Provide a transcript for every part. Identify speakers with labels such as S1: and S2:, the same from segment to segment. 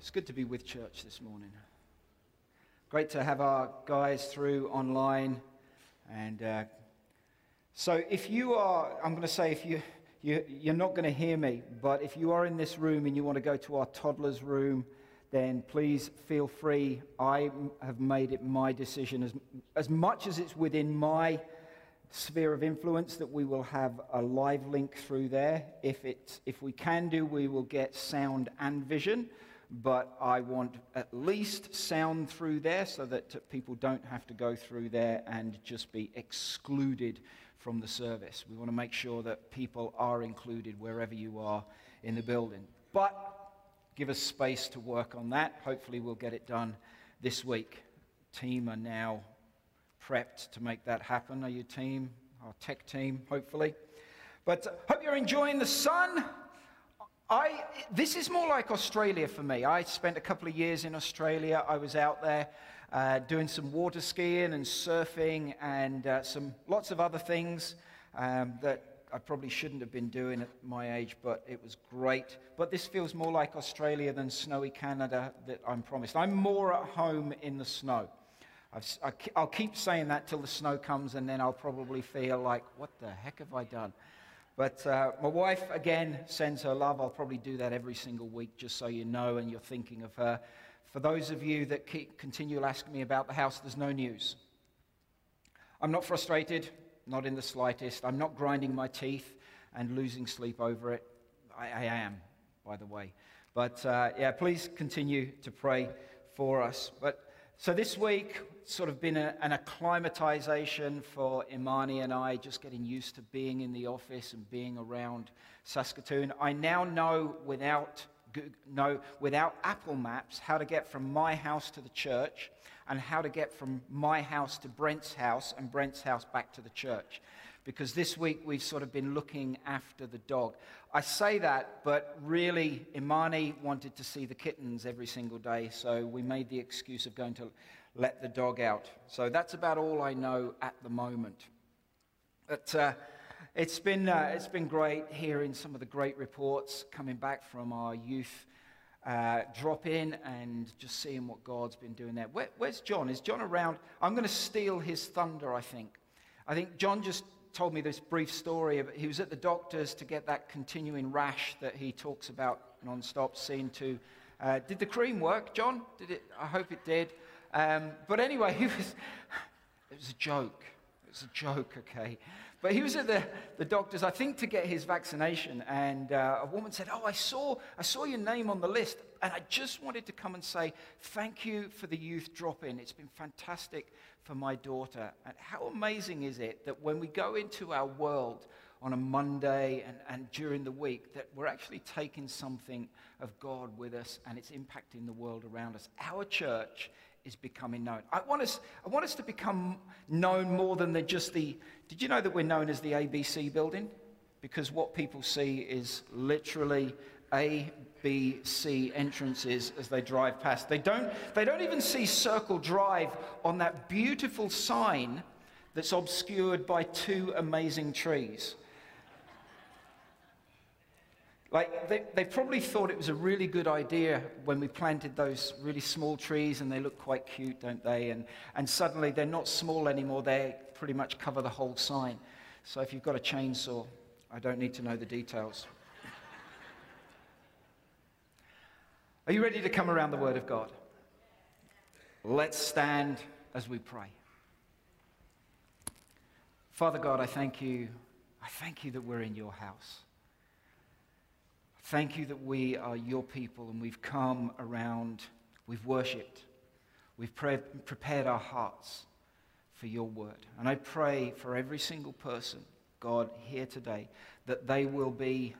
S1: It's good to be with church this morning. Great to have our guys through online. And uh, so, if you are, I'm going to say, if you, you, you're not going to hear me, but if you are in this room and you want to go to our toddler's room, then please feel free. I have made it my decision, as, as much as it's within my sphere of influence, that we will have a live link through there. If, it, if we can do, we will get sound and vision but I want at least sound through there so that people don't have to go through there and just be excluded from the service. We want to make sure that people are included wherever you are in the building. But give us space to work on that. Hopefully, we'll get it done this week. Team are now prepped to make that happen. Are you team? Our tech team, hopefully. But uh, hope you're enjoying the sun. I, this is more like Australia for me. I spent a couple of years in Australia. I was out there uh, doing some water skiing and surfing and uh, some lots of other things um, that I probably shouldn't have been doing at my age, but it was great. But this feels more like Australia than snowy Canada that I'm promised. I'm more at home in the snow. i will keep saying that till the snow comes, and then I'll probably feel like, what the heck have I done? But uh, my wife, again, sends her love. I'll probably do that every single week just so you know and you're thinking of her. For those of you that keep, continue asking me about the house, there's no news. I'm not frustrated, not in the slightest. I'm not grinding my teeth and losing sleep over it. I, I am, by the way. But uh, yeah, please continue to pray for us. But so this week, sort of been a, an acclimatization for Imani and I, just getting used to being in the office and being around Saskatoon. I now know without, know without Apple Maps how to get from my house to the church and how to get from my house to Brent's house and Brent's house back to the church because this week we've sort of been looking after the dog. I say that, but really, Imani wanted to see the kittens every single day, so we made the excuse of going to let the dog out. So that's about all I know at the moment. But uh, it's, been, uh, it's been great hearing some of the great reports coming back from our youth. Uh, drop in and just seeing what God's been doing there. Where, where's John? Is John around? I'm going to steal his thunder, I think. I think John just told me this brief story. He was at the doctor's to get that continuing rash that he talks about nonstop, seen to. Uh, did the cream work, John? Did it? I hope it did. Um, but anyway, he was, it was a joke. It was a joke, okay? But he was at the, the doctor's, I think, to get his vaccination. And uh, a woman said, Oh, I saw, I saw your name on the list. And I just wanted to come and say thank you for the youth drop in. It's been fantastic for my daughter. And how amazing is it that when we go into our world on a Monday and, and during the week, that we're actually taking something of God with us and it's impacting the world around us? Our church is becoming known. I want us, I want us to become known more than the, just the. Did you know that we're known as the ABC building? Because what people see is literally A, B, C entrances as they drive past. They don't, they don't even see Circle Drive on that beautiful sign that's obscured by two amazing trees. Like, they, they probably thought it was a really good idea when we planted those really small trees, and they look quite cute, don't they? And, and suddenly they're not small anymore, they pretty much cover the whole sign. So if you've got a chainsaw, I don't need to know the details. Are you ready to come around the Word of God? Let's stand as we pray. Father God, I thank you. I thank you that we're in your house. Thank you that we are your people and we've come around, we've worshipped, we've pre- prepared our hearts for your word. And I pray for every single person, God, here today, that they will be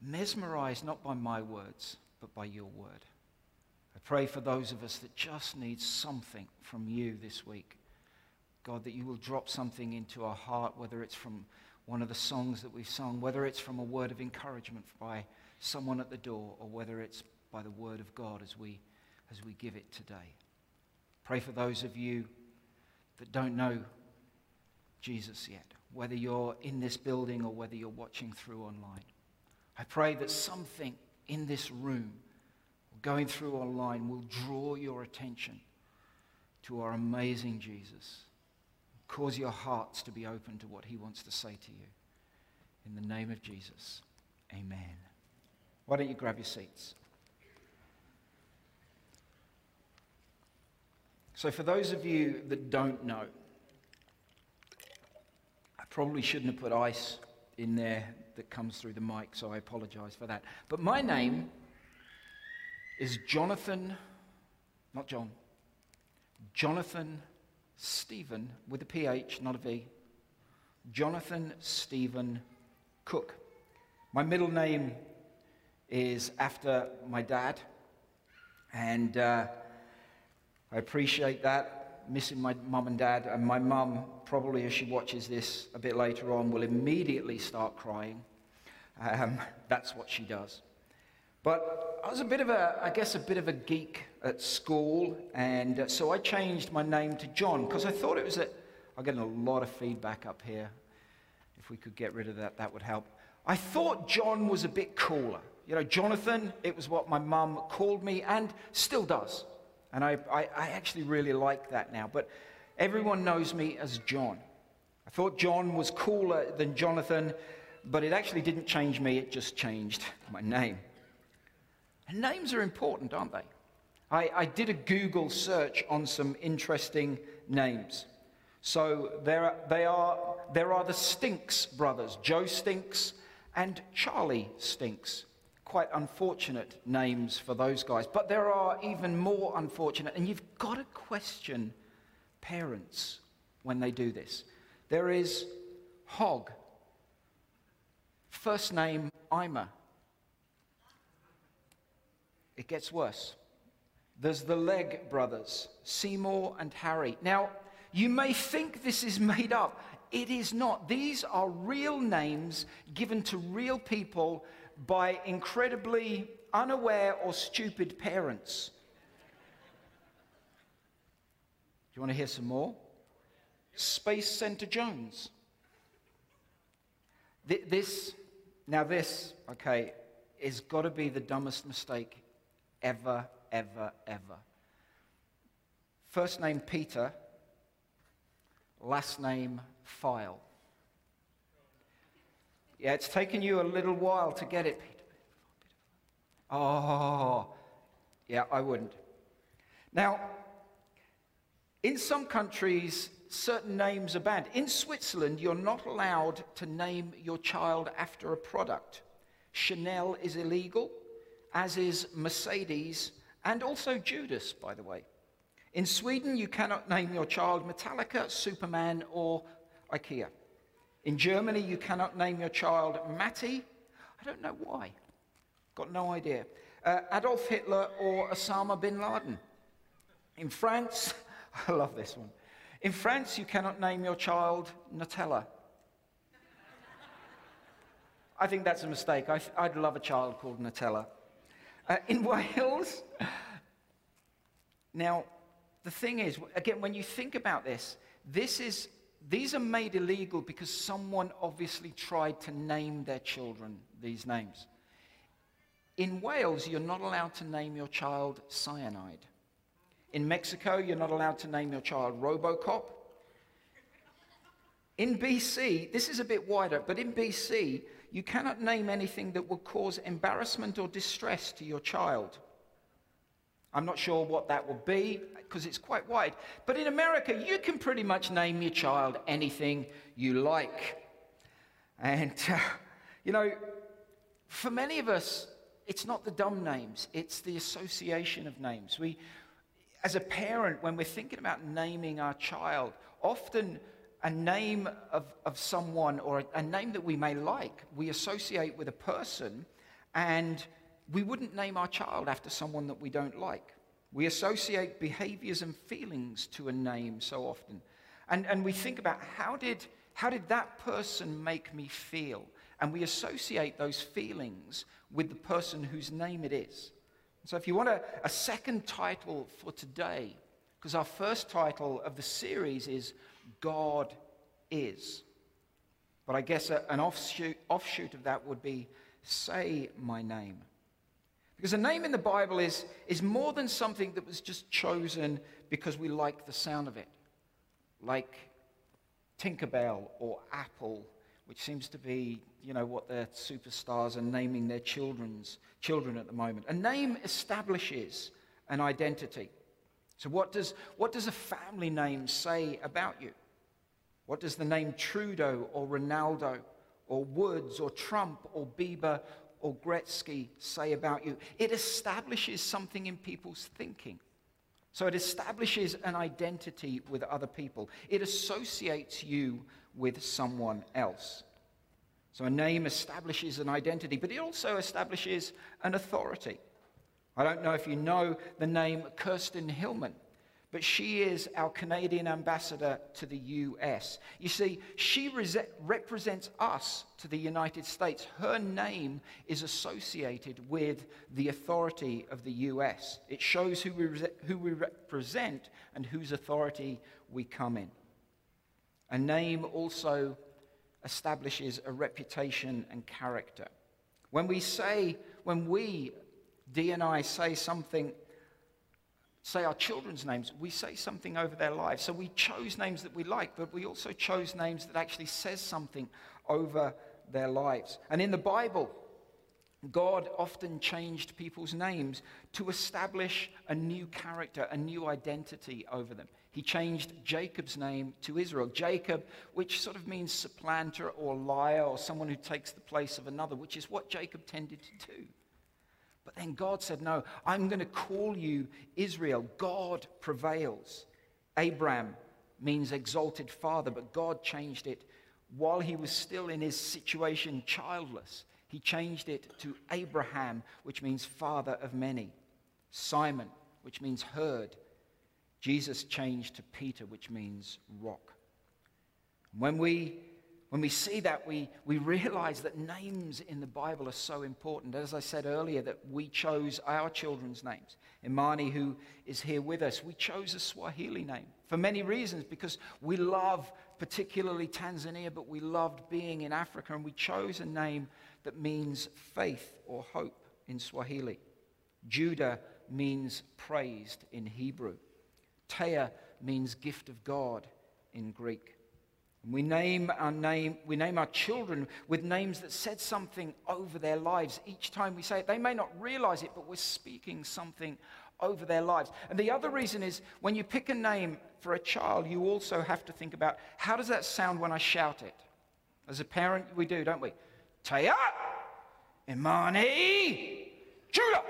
S1: mesmerized not by my words, but by your word. I pray for those of us that just need something from you this week. God, that you will drop something into our heart, whether it's from one of the songs that we've sung, whether it's from a word of encouragement by someone at the door or whether it's by the word of God as we, as we give it today. Pray for those of you that don't know Jesus yet, whether you're in this building or whether you're watching through online. I pray that something in this room or going through online will draw your attention to our amazing Jesus. Cause your hearts to be open to what he wants to say to you. In the name of Jesus, amen. Why don't you grab your seats? So, for those of you that don't know, I probably shouldn't have put ice in there that comes through the mic, so I apologize for that. But my name is Jonathan, not John, Jonathan Stephen with a PH, not a V. Jonathan Stephen Cook. My middle name is after my dad, and uh, I appreciate that. Missing my mum and dad, and my mum, probably as she watches this a bit later on, will immediately start crying. Um, that's what she does. But I was a bit of a, I guess, a bit of a geek at school, and uh, so I changed my name to John because I thought it was a. I'm getting a lot of feedback up here. If we could get rid of that, that would help. I thought John was a bit cooler. You know, Jonathan, it was what my mum called me and still does. And I, I, I actually really like that now. But everyone knows me as John. I thought John was cooler than Jonathan, but it actually didn't change me, it just changed my name. And names are important, aren't they? I, I did a Google search on some interesting names. So there, they are, there are the Stinks brothers, Joe Stinks and Charlie Stinks. Quite unfortunate names for those guys. But there are even more unfortunate, and you've got to question parents when they do this. There is Hog, first name Ima. It gets worse. There's the Legg brothers, Seymour and Harry. Now, you may think this is made up. It is not. These are real names given to real people by incredibly unaware or stupid parents. Do you want to hear some more? Space Center Jones. This, now this, okay, is got to be the dumbest mistake ever, ever, ever. First name Peter, last name File. Yeah, it's taken you a little while to get it, Peter. Oh, yeah, I wouldn't. Now, in some countries, certain names are banned. In Switzerland, you're not allowed to name your child after a product. Chanel is illegal as is Mercedes and also Judas, by the way. In Sweden, you cannot name your child Metallica, Superman, or IKEA. In Germany, you cannot name your child Matty. I don't know why. Got no idea. Uh, Adolf Hitler or Osama bin Laden. In France, I love this one. In France, you cannot name your child Nutella. I think that's a mistake. I, would love a child called Nutella. Uh, in Wales, now, the thing is, again, when you think about this, this is, these are made illegal because someone obviously tried to name their children these names. In Wales, you're not allowed to name your child cyanide. In Mexico, you're not allowed to name your child Robocop. In BC, this is a bit wider, but in BC, you cannot name anything that would cause embarrassment or distress to your child. I'm not sure what that will be because it's quite wide. But in America, you can pretty much name your child anything you like. And, uh, you know, for many of us, it's not the dumb names, it's the association of names. We, as a parent, when we're thinking about naming our child, often a name of, of someone or a, a name that we may like, we associate with a person, and we wouldn't name our child after someone that we don't like. We associate behaviors and feelings to a name so often. And, and we think about how did, how did that person make me feel? And we associate those feelings with the person whose name it is. So, if you want a, a second title for today, because our first title of the series is God is. But I guess a, an offshoot, offshoot of that would be say my name. Because a name in the Bible is, is more than something that was just chosen because we like the sound of it, like Tinkerbell or Apple, which seems to be, you know, what the superstars are naming their children's children at the moment. A name establishes an identity. So, what does, what does a family name say about you? What does the name Trudeau or Ronaldo or Woods or Trump or Bieber or Gretzky say about you? It establishes something in people's thinking. So it establishes an identity with other people. It associates you with someone else. So a name establishes an identity, but it also establishes an authority. I don't know if you know the name Kirsten Hillman but she is our Canadian ambassador to the US. You see, she represents us to the United States. Her name is associated with the authority of the US. It shows who we, who we represent and whose authority we come in. A name also establishes a reputation and character. When we say, when we, D and I, say something say our children's names, we say something over their lives. So we chose names that we like, but we also chose names that actually says something over their lives. And in the Bible, God often changed people's names to establish a new character, a new identity over them. He changed Jacob's name to Israel. Jacob, which sort of means supplanter or liar or someone who takes the place of another, which is what Jacob tended to do. Then God said, No, I'm going to call you Israel. God prevails. Abram means exalted father, but God changed it while he was still in his situation childless. He changed it to Abraham, which means father of many. Simon, which means herd. Jesus changed to Peter, which means rock. When we when we see that, we, we realize that names in the Bible are so important. As I said earlier, that we chose our children's names. Imani, who is here with us, we chose a Swahili name for many reasons because we love particularly Tanzania, but we loved being in Africa, and we chose a name that means faith or hope in Swahili. Judah means praised in Hebrew. Taya means gift of God in Greek. We name our name, we name our children with names that said something over their lives. Each time we say it, they may not realize it, but we're speaking something over their lives. And the other reason is when you pick a name for a child, you also have to think about how does that sound when I shout it? As a parent, we do, don't we? Taya, Imani, Judah.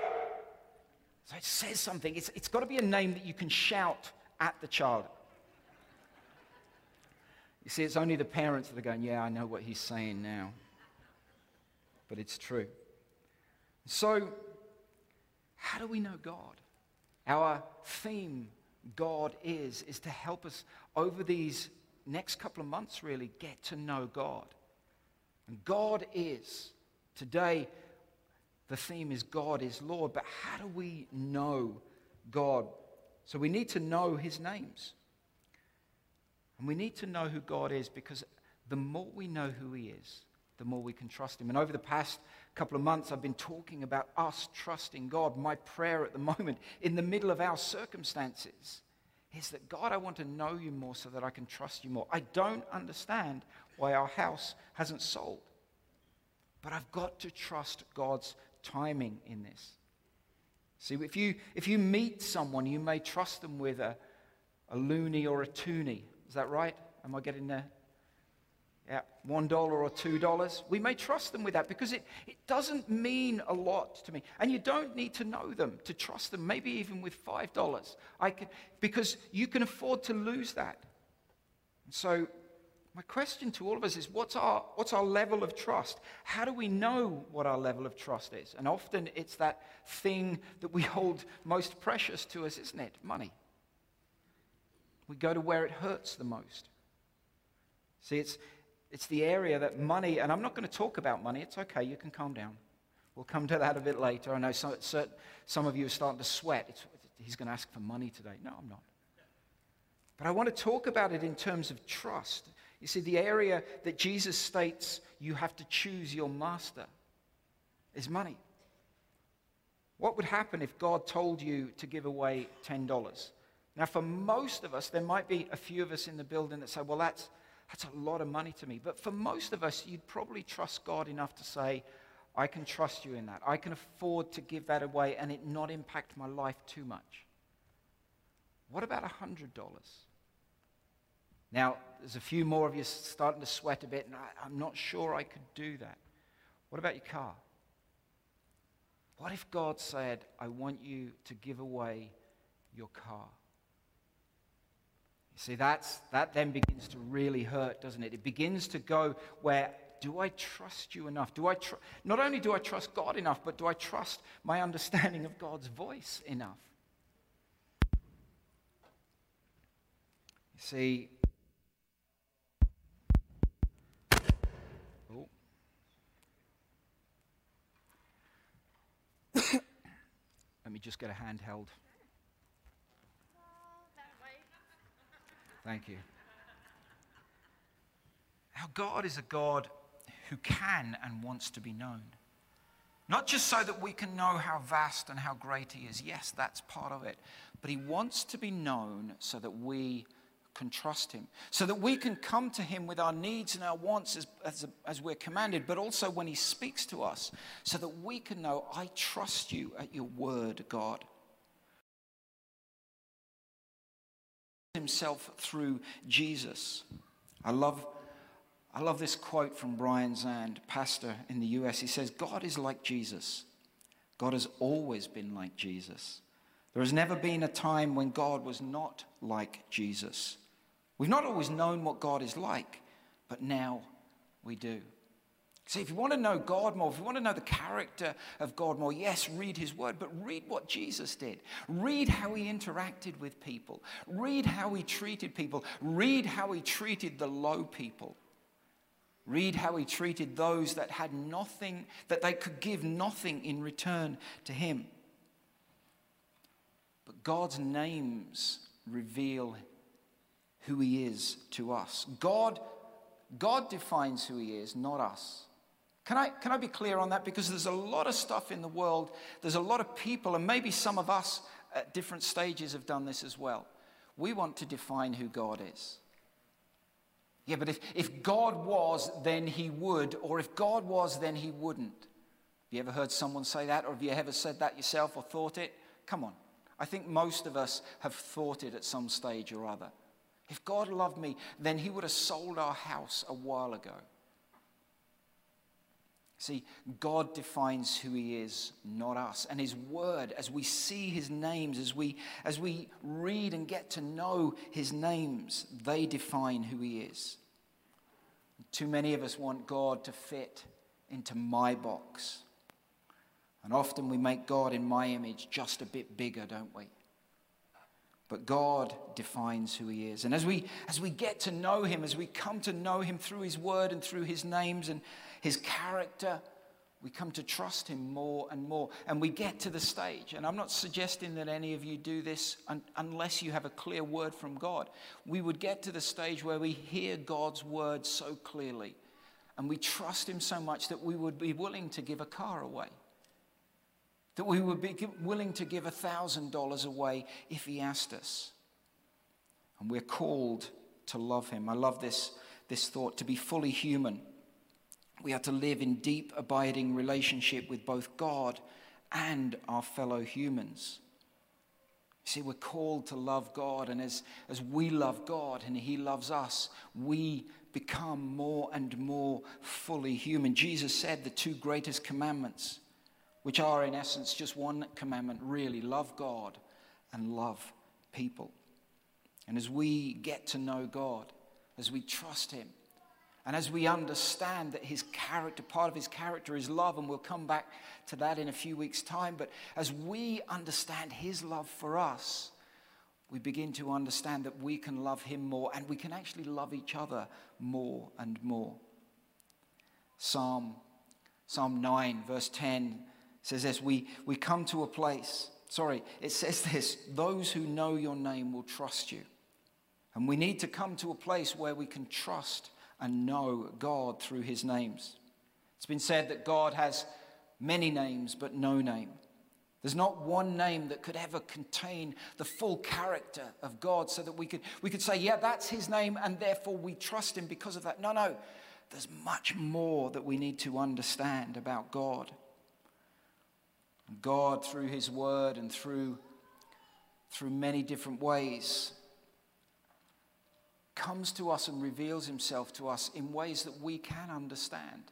S1: So it says something. It's, it's got to be a name that you can shout at the child. You see, it's only the parents that are going, Yeah, I know what he's saying now. But it's true. So, how do we know God? Our theme, God is, is to help us over these next couple of months, really, get to know God. And God is. Today, the theme is God is Lord. But how do we know God? So we need to know his names. And we need to know who God is because the more we know who He is, the more we can trust Him. And over the past couple of months, I've been talking about us trusting God. My prayer at the moment, in the middle of our circumstances, is that God, I want to know you more so that I can trust you more. I don't understand why our house hasn't sold, but I've got to trust God's timing in this. See, if you, if you meet someone, you may trust them with a, a loony or a toonie is that right? Am I getting there? Yeah, $1 or $2. We may trust them with that because it, it doesn't mean a lot to me. And you don't need to know them to trust them, maybe even with $5. I can, because you can afford to lose that. So, my question to all of us is what's our, what's our level of trust? How do we know what our level of trust is? And often it's that thing that we hold most precious to us, isn't it? Money. We go to where it hurts the most. See, it's, it's the area that money, and I'm not going to talk about money. It's okay, you can calm down. We'll come to that a bit later. I know some, some of you are starting to sweat. It's, he's going to ask for money today. No, I'm not. But I want to talk about it in terms of trust. You see, the area that Jesus states you have to choose your master is money. What would happen if God told you to give away $10? Now, for most of us, there might be a few of us in the building that say, well, that's, that's a lot of money to me. But for most of us, you'd probably trust God enough to say, I can trust you in that. I can afford to give that away and it not impact my life too much. What about $100? Now, there's a few more of you starting to sweat a bit, and I, I'm not sure I could do that. What about your car? What if God said, I want you to give away your car? You see, that's, that then begins to really hurt, doesn't it? It begins to go where do I trust you enough? Do I tr- not only do I trust God enough, but do I trust my understanding of God's voice enough? You see, let me just get a handheld. Thank you. Our God is a God who can and wants to be known. Not just so that we can know how vast and how great He is. Yes, that's part of it. But He wants to be known so that we can trust Him, so that we can come to Him with our needs and our wants as, as, as we're commanded, but also when He speaks to us, so that we can know, I trust you at your word, God. Himself through Jesus. I love I love this quote from Brian Zahnd, pastor in the US. He says, God is like Jesus. God has always been like Jesus. There has never been a time when God was not like Jesus. We've not always known what God is like, but now we do. See, if you want to know God more, if you want to know the character of God more, yes, read his word, but read what Jesus did. Read how he interacted with people. Read how he treated people. Read how he treated the low people. Read how he treated those that had nothing, that they could give nothing in return to him. But God's names reveal who he is to us. God, God defines who he is, not us. Can I, can I be clear on that? Because there's a lot of stuff in the world, there's a lot of people, and maybe some of us at different stages have done this as well. We want to define who God is. Yeah, but if, if God was, then he would, or if God was, then he wouldn't. Have you ever heard someone say that, or have you ever said that yourself or thought it? Come on. I think most of us have thought it at some stage or other. If God loved me, then he would have sold our house a while ago. See, God defines who He is, not us. And His Word, as we see His names, as we, as we read and get to know His names, they define who He is. Too many of us want God to fit into my box. And often we make God in my image just a bit bigger, don't we? But God defines who He is. And as we, as we get to know Him, as we come to know Him through His Word and through His names and his character, we come to trust him more and more. And we get to the stage, and I'm not suggesting that any of you do this un- unless you have a clear word from God. We would get to the stage where we hear God's word so clearly, and we trust him so much that we would be willing to give a car away. That we would be willing to give $1,000 away if he asked us. And we're called to love him. I love this, this thought to be fully human we are to live in deep, abiding relationship with both God and our fellow humans. See, we're called to love God, and as, as we love God and He loves us, we become more and more fully human. Jesus said the two greatest commandments, which are in essence just one commandment really love God and love people. And as we get to know God, as we trust Him, and as we understand that his character, part of his character is love, and we'll come back to that in a few weeks' time, but as we understand his love for us, we begin to understand that we can love him more and we can actually love each other more and more. Psalm, Psalm 9, verse 10 says this we, we come to a place, sorry, it says this those who know your name will trust you. And we need to come to a place where we can trust and know God through his names. It's been said that God has many names but no name. There's not one name that could ever contain the full character of God so that we could, we could say, yeah, that's his name, and therefore we trust him because of that. No, no. There's much more that we need to understand about God. God, through his word and through, through many different ways, comes to us and reveals himself to us in ways that we can understand.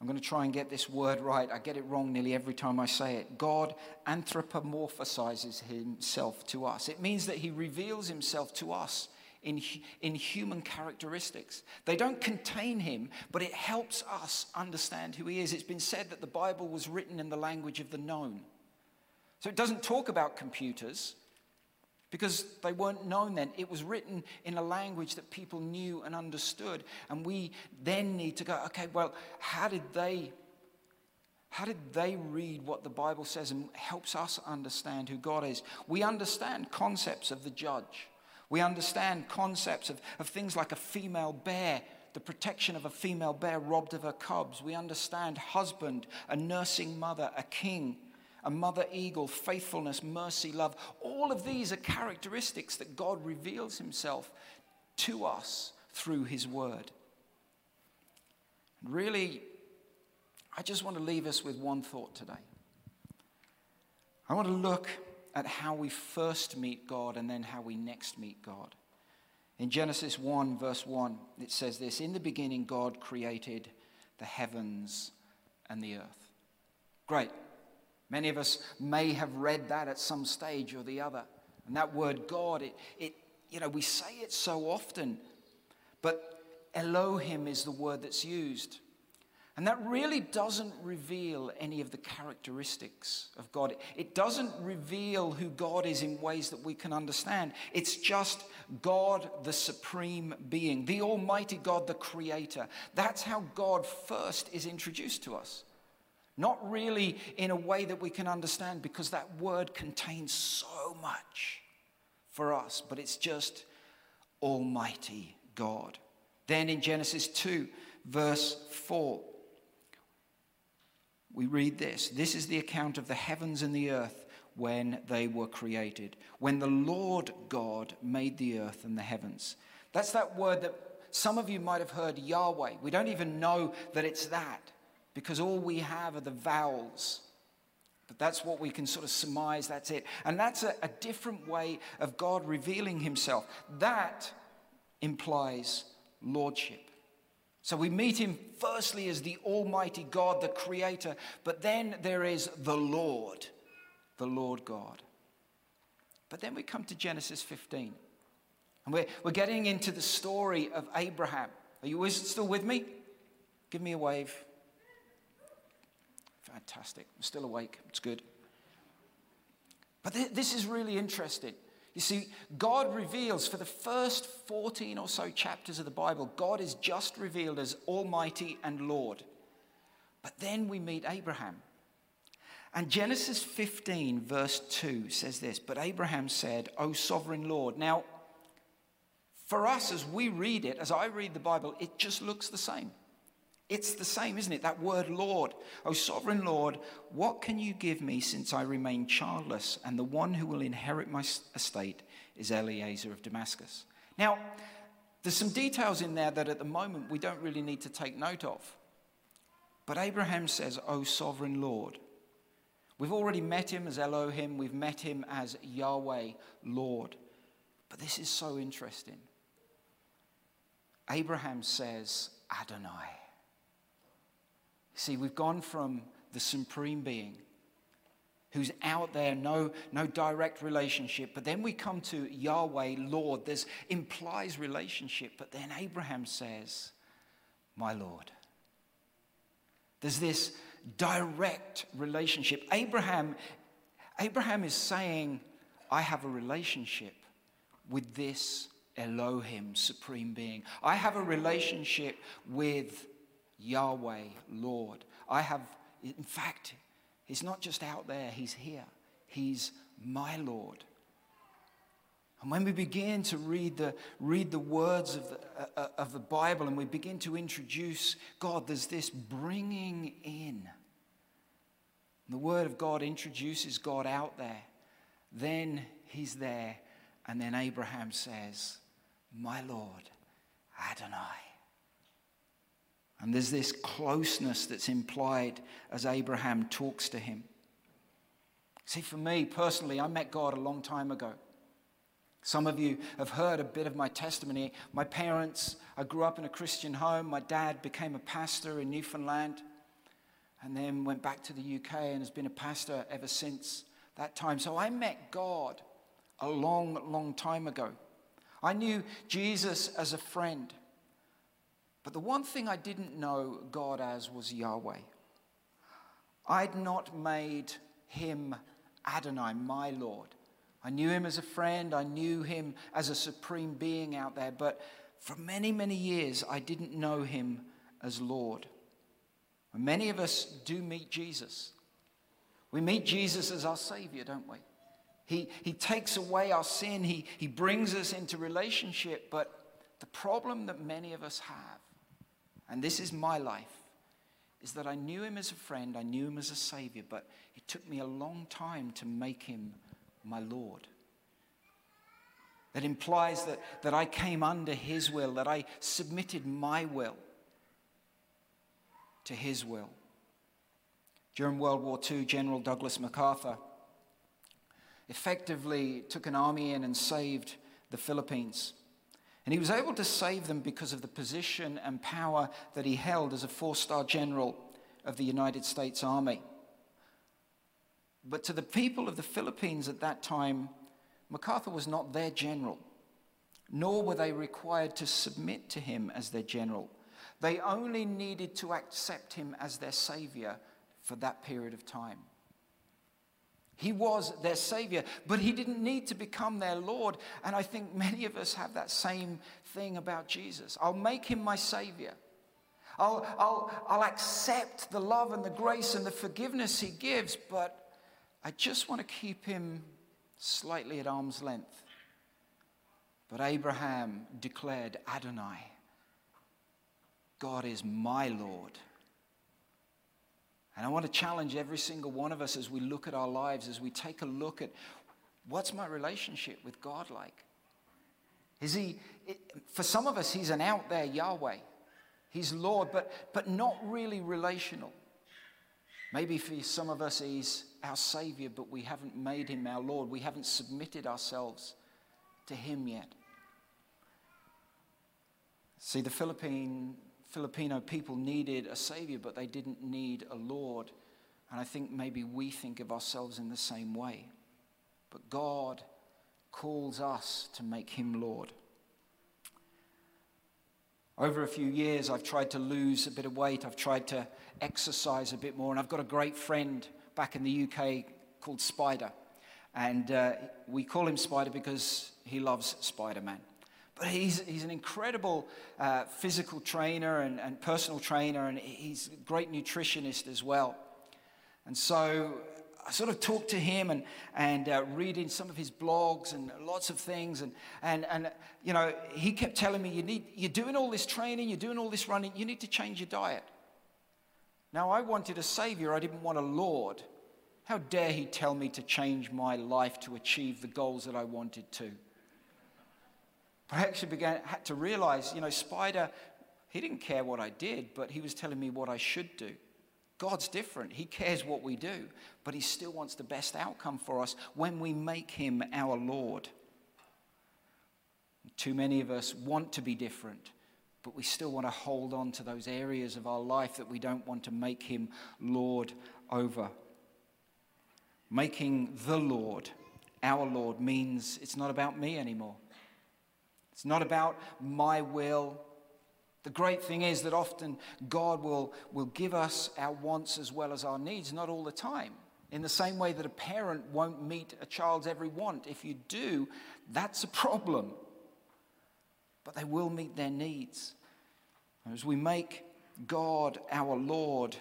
S1: I'm going to try and get this word right. I get it wrong nearly every time I say it. God anthropomorphizes himself to us. It means that he reveals himself to us in, in human characteristics. They don't contain him, but it helps us understand who he is. It's been said that the Bible was written in the language of the known. So it doesn't talk about computers, because they weren't known then. It was written in a language that people knew and understood. And we then need to go, okay, well, how did they how did they read what the Bible says and helps us understand who God is? We understand concepts of the judge. We understand concepts of, of things like a female bear, the protection of a female bear robbed of her cubs. We understand husband, a nursing mother, a king a mother eagle, faithfulness, mercy, love. All of these are characteristics that God reveals himself to us through his word. And really, I just want to leave us with one thought today. I want to look at how we first meet God and then how we next meet God. In Genesis 1, verse 1, it says this In the beginning, God created the heavens and the earth. Great. Many of us may have read that at some stage or the other. And that word God, it, it, you know, we say it so often, but Elohim is the word that's used. And that really doesn't reveal any of the characteristics of God. It doesn't reveal who God is in ways that we can understand. It's just God, the supreme being, the Almighty God, the Creator. That's how God first is introduced to us. Not really in a way that we can understand because that word contains so much for us, but it's just Almighty God. Then in Genesis 2, verse 4, we read this This is the account of the heavens and the earth when they were created, when the Lord God made the earth and the heavens. That's that word that some of you might have heard Yahweh. We don't even know that it's that because all we have are the vowels. But that's what we can sort of surmise, that's it. And that's a, a different way of God revealing himself. That implies lordship. So we meet him firstly as the Almighty God, the Creator, but then there is the Lord, the Lord God. But then we come to Genesis 15. And we're, we're getting into the story of Abraham. Are you still with me? Give me a wave. Fantastic. I'm still awake. It's good. But th- this is really interesting. You see, God reveals for the first 14 or so chapters of the Bible, God is just revealed as Almighty and Lord. But then we meet Abraham. And Genesis 15, verse 2 says this But Abraham said, O sovereign Lord. Now, for us, as we read it, as I read the Bible, it just looks the same. It's the same, isn't it? That word Lord. Oh, sovereign Lord, what can you give me since I remain childless? And the one who will inherit my estate is Eliezer of Damascus. Now, there's some details in there that at the moment we don't really need to take note of. But Abraham says, Oh, sovereign Lord. We've already met him as Elohim, we've met him as Yahweh, Lord. But this is so interesting. Abraham says, Adonai. See, we've gone from the supreme being who's out there, no, no direct relationship. But then we come to Yahweh, Lord. There's implies relationship, but then Abraham says, My Lord. There's this direct relationship. Abraham, Abraham is saying, I have a relationship with this Elohim, supreme being. I have a relationship with Yahweh, Lord. I have, in fact, He's not just out there, He's here. He's my Lord. And when we begin to read the, read the words of the, uh, uh, of the Bible and we begin to introduce God, there's this bringing in the Word of God introduces God out there. Then he's there. And then Abraham says, My Lord, Adonai. And there's this closeness that's implied as Abraham talks to him. See, for me personally, I met God a long time ago. Some of you have heard a bit of my testimony. My parents, I grew up in a Christian home. My dad became a pastor in Newfoundland and then went back to the UK and has been a pastor ever since that time. So I met God a long, long time ago. I knew Jesus as a friend. But the one thing I didn't know God as was Yahweh. I'd not made him Adonai, my Lord. I knew him as a friend, I knew him as a supreme being out there, but for many, many years I didn't know him as Lord. Many of us do meet Jesus. We meet Jesus as our Savior, don't we? He, he takes away our sin, he, he brings us into relationship, but the problem that many of us have, and this is my life, is that I knew him as a friend, I knew him as a Savior, but it took me a long time to make him my Lord. That implies that, that I came under his will, that I submitted my will to his will. During World War II, General Douglas MacArthur effectively took an army in and saved the Philippines. And he was able to save them because of the position and power that he held as a four star general of the United States Army. But to the people of the Philippines at that time, MacArthur was not their general, nor were they required to submit to him as their general. They only needed to accept him as their savior for that period of time. He was their savior, but he didn't need to become their Lord. And I think many of us have that same thing about Jesus. I'll make him my savior. I'll, I'll, I'll accept the love and the grace and the forgiveness he gives, but I just want to keep him slightly at arm's length. But Abraham declared Adonai, God is my Lord. And I want to challenge every single one of us as we look at our lives, as we take a look at what's my relationship with God like? Is he, for some of us, he's an out there Yahweh. He's Lord, but, but not really relational. Maybe for some of us, he's our Savior, but we haven't made him our Lord. We haven't submitted ourselves to him yet. See, the Philippine Filipino people needed a savior, but they didn't need a Lord. And I think maybe we think of ourselves in the same way. But God calls us to make him Lord. Over a few years, I've tried to lose a bit of weight. I've tried to exercise a bit more. And I've got a great friend back in the UK called Spider. And uh, we call him Spider because he loves Spider Man. But he's, he's an incredible uh, physical trainer and, and personal trainer, and he's a great nutritionist as well. And so I sort of talked to him and, and uh, reading some of his blogs and lots of things. And, and, and, you know, he kept telling me, you need, you're doing all this training, you're doing all this running, you need to change your diet. Now, I wanted a savior, I didn't want a Lord. How dare he tell me to change my life to achieve the goals that I wanted to? But I actually began, had to realize, you know, Spider, he didn't care what I did, but he was telling me what I should do. God's different. He cares what we do, but he still wants the best outcome for us when we make him our Lord. Too many of us want to be different, but we still want to hold on to those areas of our life that we don't want to make him Lord over. Making the Lord our Lord means it's not about me anymore. It's not about my will. The great thing is that often God will, will give us our wants as well as our needs, not all the time. In the same way that a parent won't meet a child's every want. If you do, that's a problem. But they will meet their needs. As we make God our Lord,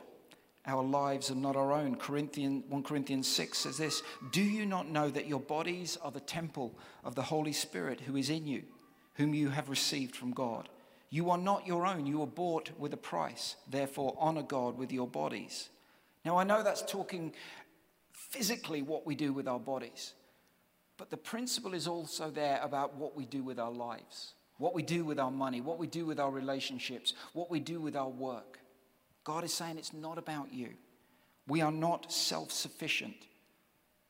S1: our lives are not our own. Corinthians, 1 Corinthians 6 says this Do you not know that your bodies are the temple of the Holy Spirit who is in you? Whom you have received from God. You are not your own, you were bought with a price. Therefore, honor God with your bodies. Now, I know that's talking physically what we do with our bodies, but the principle is also there about what we do with our lives, what we do with our money, what we do with our relationships, what we do with our work. God is saying it's not about you. We are not self sufficient.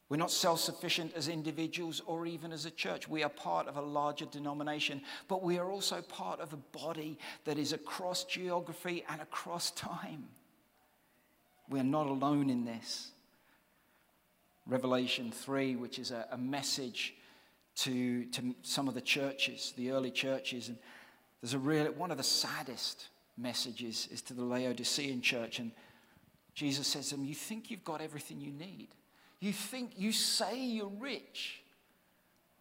S1: We're not self sufficient as individuals or even as a church. We are part of a larger denomination, but we are also part of a body that is across geography and across time. We are not alone in this. Revelation 3, which is a, a message to, to some of the churches, the early churches. And there's a real, one of the saddest messages is to the Laodicean church. And Jesus says to them, You think you've got everything you need. You think, you say you're rich.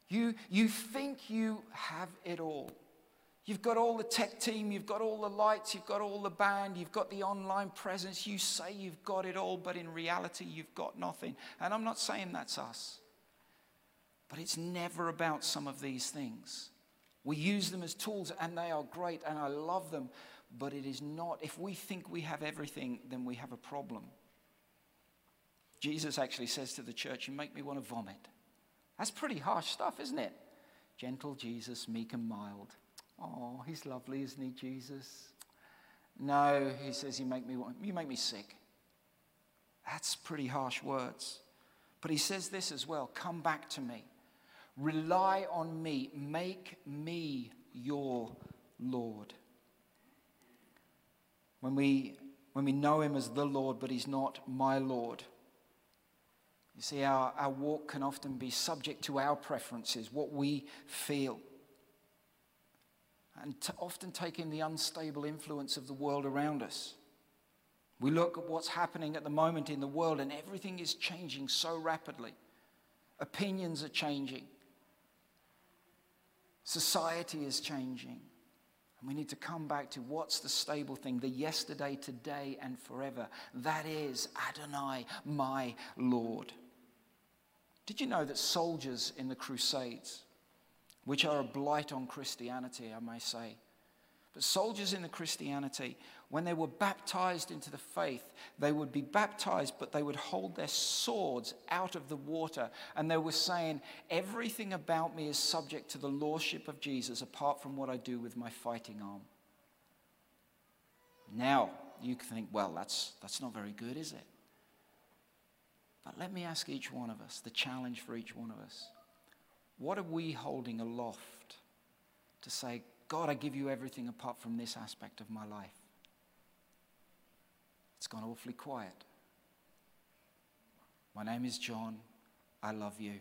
S1: You, you think you have it all. You've got all the tech team, you've got all the lights, you've got all the band, you've got the online presence. You say you've got it all, but in reality, you've got nothing. And I'm not saying that's us. But it's never about some of these things. We use them as tools, and they are great, and I love them. But it is not, if we think we have everything, then we have a problem. Jesus actually says to the church, You make me want to vomit. That's pretty harsh stuff, isn't it? Gentle Jesus, meek and mild. Oh, he's lovely, isn't he, Jesus? No, he says, You make me, want, you make me sick. That's pretty harsh words. But he says this as well Come back to me. Rely on me. Make me your Lord. When we, when we know him as the Lord, but he's not my Lord, you see, our, our walk can often be subject to our preferences, what we feel, and often taking the unstable influence of the world around us. We look at what's happening at the moment in the world, and everything is changing so rapidly. Opinions are changing, society is changing. And we need to come back to what's the stable thing, the yesterday, today, and forever. That is Adonai, my Lord. Did you know that soldiers in the Crusades, which are a blight on Christianity, I may say, but soldiers in the Christianity, when they were baptized into the faith, they would be baptized, but they would hold their swords out of the water. And they were saying, Everything about me is subject to the lordship of Jesus, apart from what I do with my fighting arm. Now, you think, well, that's, that's not very good, is it? But let me ask each one of us the challenge for each one of us. What are we holding aloft to say, God, I give you everything apart from this aspect of my life? It's gone awfully quiet. My name is John. I love you.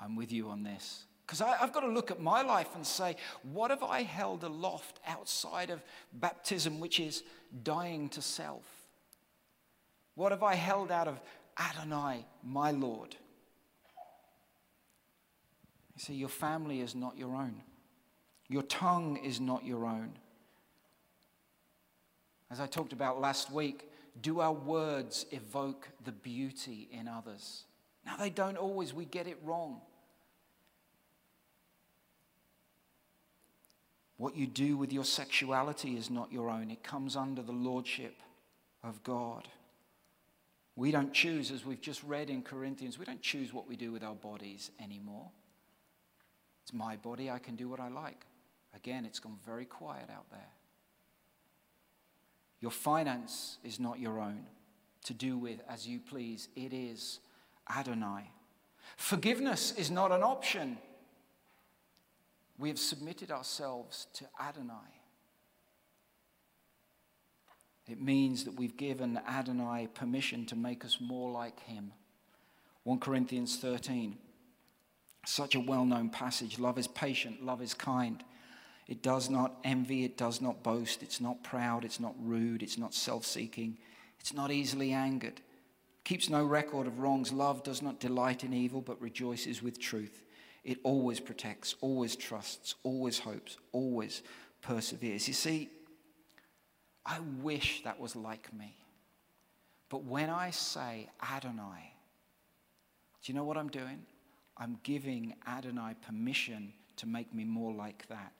S1: I'm with you on this. Because I've got to look at my life and say, what have I held aloft outside of baptism, which is dying to self? What have I held out of Adonai, my Lord. You see, your family is not your own, your tongue is not your own. As I talked about last week, do our words evoke the beauty in others? Now, they don't always, we get it wrong. What you do with your sexuality is not your own, it comes under the lordship of God. We don't choose, as we've just read in Corinthians, we don't choose what we do with our bodies anymore. It's my body, I can do what I like. Again, it's gone very quiet out there. Your finance is not your own to do with as you please, it is Adonai. Forgiveness is not an option. We have submitted ourselves to Adonai. It means that we've given Adonai permission to make us more like him. 1 Corinthians 13. Such a well known passage. Love is patient, love is kind. It does not envy, it does not boast, it's not proud, it's not rude, it's not self seeking, it's not easily angered, keeps no record of wrongs. Love does not delight in evil, but rejoices with truth. It always protects, always trusts, always hopes, always perseveres. You see, I wish that was like me. But when I say Adonai, do you know what I'm doing? I'm giving Adonai permission to make me more like that.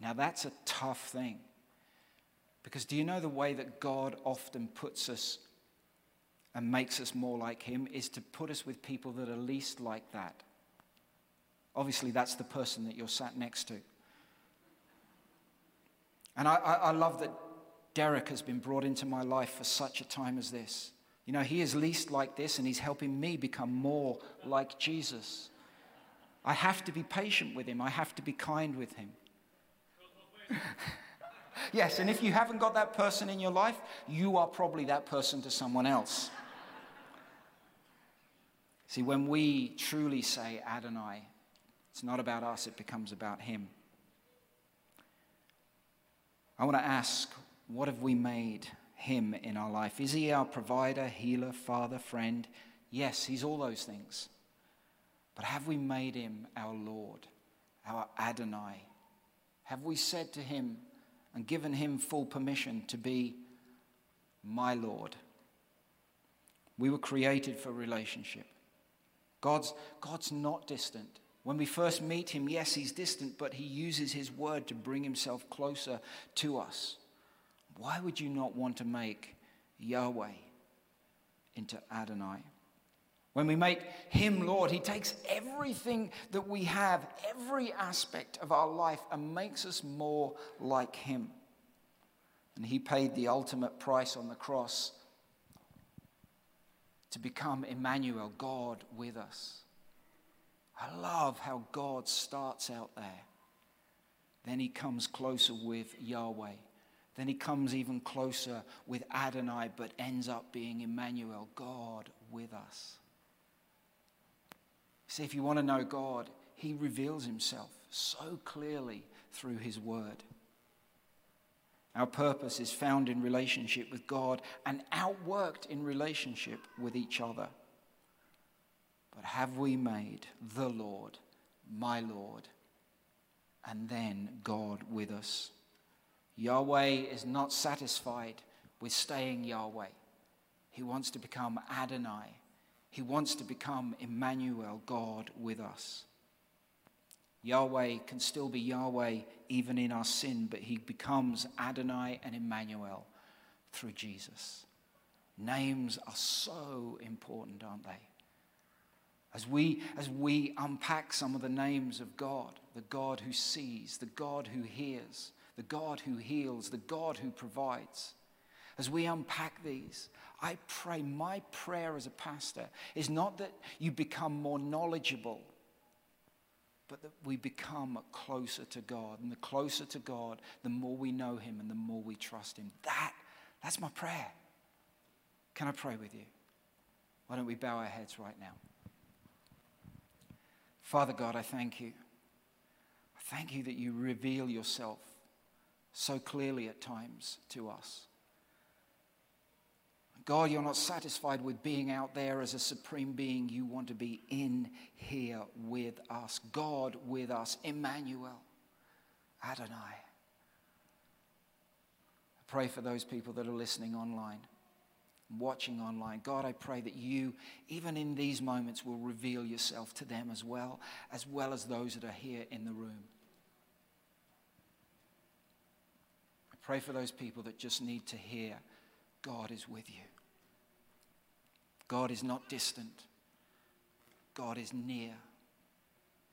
S1: Now, that's a tough thing. Because do you know the way that God often puts us and makes us more like Him is to put us with people that are least like that. Obviously, that's the person that you're sat next to. And I, I, I love that Derek has been brought into my life for such a time as this. You know, he is least like this, and he's helping me become more like Jesus. I have to be patient with him, I have to be kind with him. yes, and if you haven't got that person in your life, you are probably that person to someone else. See, when we truly say Adonai, it's not about us, it becomes about him. I want to ask, what have we made him in our life? Is he our provider, healer, father, friend? Yes, he's all those things. But have we made him our Lord, our Adonai? Have we said to him and given him full permission to be my Lord? We were created for relationship. God's, God's not distant. When we first meet him, yes, he's distant, but he uses his word to bring himself closer to us. Why would you not want to make Yahweh into Adonai? When we make him Lord, he takes everything that we have, every aspect of our life, and makes us more like him. And he paid the ultimate price on the cross to become Emmanuel, God with us. I love how God starts out there. Then he comes closer with Yahweh. Then he comes even closer with Adonai, but ends up being Emmanuel, God with us. See, if you want to know God, he reveals himself so clearly through his word. Our purpose is found in relationship with God and outworked in relationship with each other. But have we made the Lord my Lord and then God with us? Yahweh is not satisfied with staying Yahweh. He wants to become Adonai. He wants to become Emmanuel, God with us. Yahweh can still be Yahweh even in our sin, but he becomes Adonai and Emmanuel through Jesus. Names are so important, aren't they? As we, as we unpack some of the names of God, the God who sees, the God who hears, the God who heals, the God who provides. As we unpack these, I pray, my prayer as a pastor is not that you become more knowledgeable, but that we become closer to God. And the closer to God, the more we know Him and the more we trust Him. That, that's my prayer. Can I pray with you? Why don't we bow our heads right now? Father God, I thank you. I thank you that you reveal yourself so clearly at times to us. God, you're not satisfied with being out there as a supreme being. You want to be in here with us. God with us. Emmanuel. Adonai. I pray for those people that are listening online, watching online. God, I pray that you, even in these moments, will reveal yourself to them as well, as well as those that are here in the room. Pray for those people that just need to hear God is with you. God is not distant, God is near.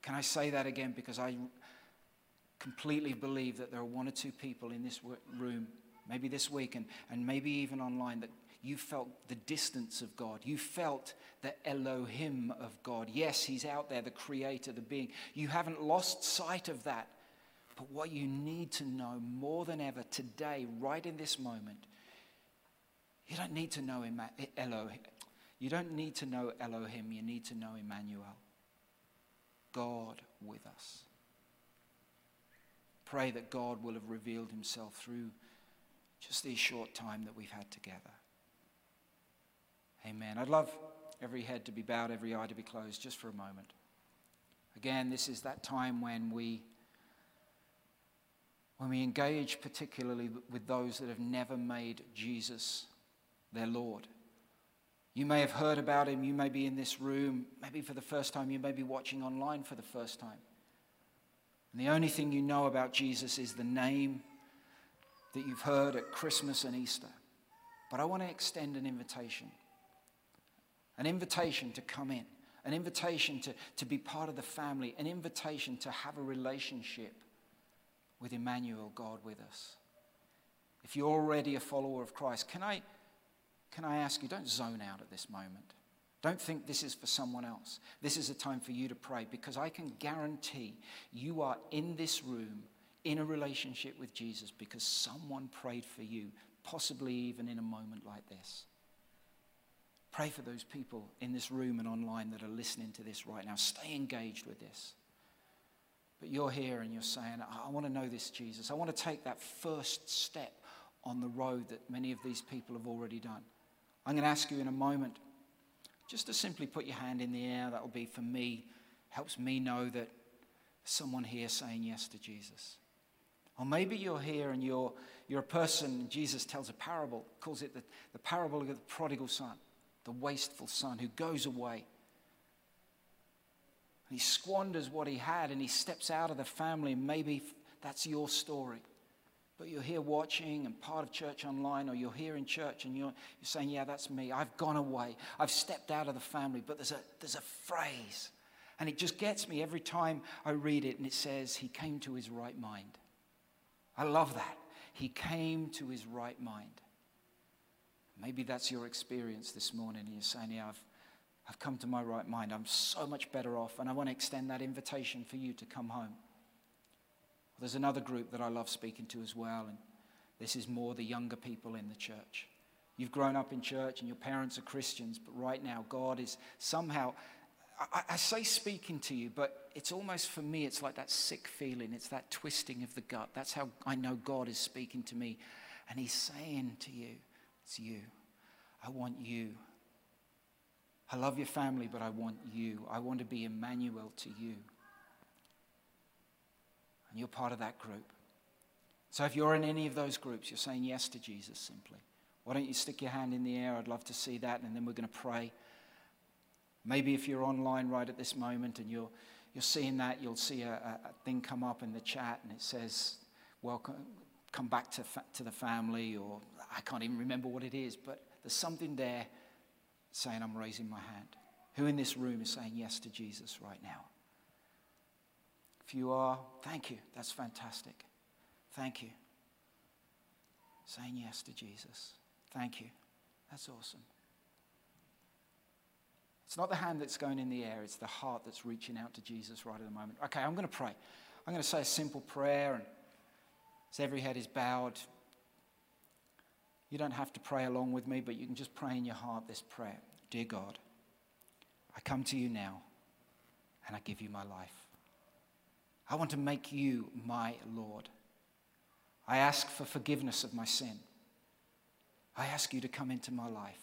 S1: Can I say that again? Because I completely believe that there are one or two people in this room, maybe this week and, and maybe even online, that you felt the distance of God. You felt the Elohim of God. Yes, He's out there, the creator, the being. You haven't lost sight of that. But what you need to know more than ever today, right in this moment, you don't need to know Elohim. You don't need to know Elohim. You need to know Emmanuel. God with us. Pray that God will have revealed himself through just this short time that we've had together. Amen. I'd love every head to be bowed, every eye to be closed, just for a moment. Again, this is that time when we when we engage particularly with those that have never made Jesus their Lord. You may have heard about him, you may be in this room, maybe for the first time, you may be watching online for the first time. And the only thing you know about Jesus is the name that you've heard at Christmas and Easter. But I want to extend an invitation. an invitation to come in, an invitation to, to be part of the family, an invitation to have a relationship with Emmanuel, God with us. If you're already a follower of Christ, can I, can I ask you, don't zone out at this moment. Don't think this is for someone else. This is a time for you to pray because I can guarantee you are in this room in a relationship with Jesus because someone prayed for you, possibly even in a moment like this. Pray for those people in this room and online that are listening to this right now. Stay engaged with this. But you're here and you're saying, I want to know this Jesus. I want to take that first step on the road that many of these people have already done. I'm going to ask you in a moment just to simply put your hand in the air. That will be for me, helps me know that someone here saying yes to Jesus. Or maybe you're here and you're, you're a person, Jesus tells a parable, calls it the, the parable of the prodigal son, the wasteful son who goes away. He squanders what he had and he steps out of the family. Maybe that's your story but you're here watching and part of church online, or you're here in church and you're, you're saying, Yeah, that's me. I've gone away. I've stepped out of the family. But there's a, there's a phrase, and it just gets me every time I read it, and it says, He came to his right mind. I love that. He came to his right mind. Maybe that's your experience this morning, and you're saying, Yeah, I've, I've come to my right mind. I'm so much better off, and I want to extend that invitation for you to come home. There's another group that I love speaking to as well, and this is more the younger people in the church. You've grown up in church and your parents are Christians, but right now God is somehow, I, I, say speaking to you, but it's almost for me, it's like that sick feeling. It's that twisting of the gut. That's how I know God is speaking to me. And He's saying to you, it's you. I want you. I love your family, but I want you. I want to be Emmanuel to you and you're part of that group. So if you're in any of those groups, you're saying yes to Jesus simply. Why don't you stick your hand in the air? I'd love to see that, and then we're going to pray. Maybe if you're online right at this moment and you're, you're seeing that, you'll see a, a thing come up in the chat and it says, Welcome, come back to, fa- to the family, or I can't even remember what it is, but there's something there saying, I'm raising my hand. Who in this room is saying yes to Jesus right now? If you are, thank you. That's fantastic. Thank you. Saying yes to Jesus. Thank you. That's awesome. It's not the hand that's going in the air, it's the heart that's reaching out to Jesus right at the moment. Okay, I'm going to pray. I'm going to say a simple prayer, and as every head is bowed, you don't have to pray along with me, but you can just pray in your heart this prayer Dear God, I come to you now, and I give you my life. I want to make you my Lord. I ask for forgiveness of my sin. I ask you to come into my life.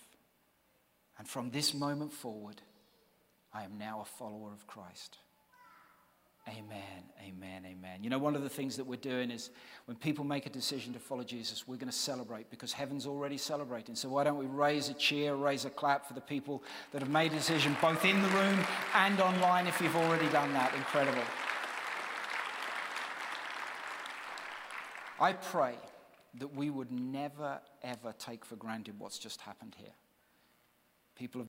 S1: And from this moment forward, I am now a follower of Christ. Amen, amen, amen. You know, one of the things that we're doing is when people make a decision to follow Jesus, we're going to celebrate because heaven's already celebrating. So why don't we raise a cheer, raise a clap for the people that have made a decision both in the room and online if you've already done that? Incredible. I pray that we would never, ever take for granted what's just happened here. People have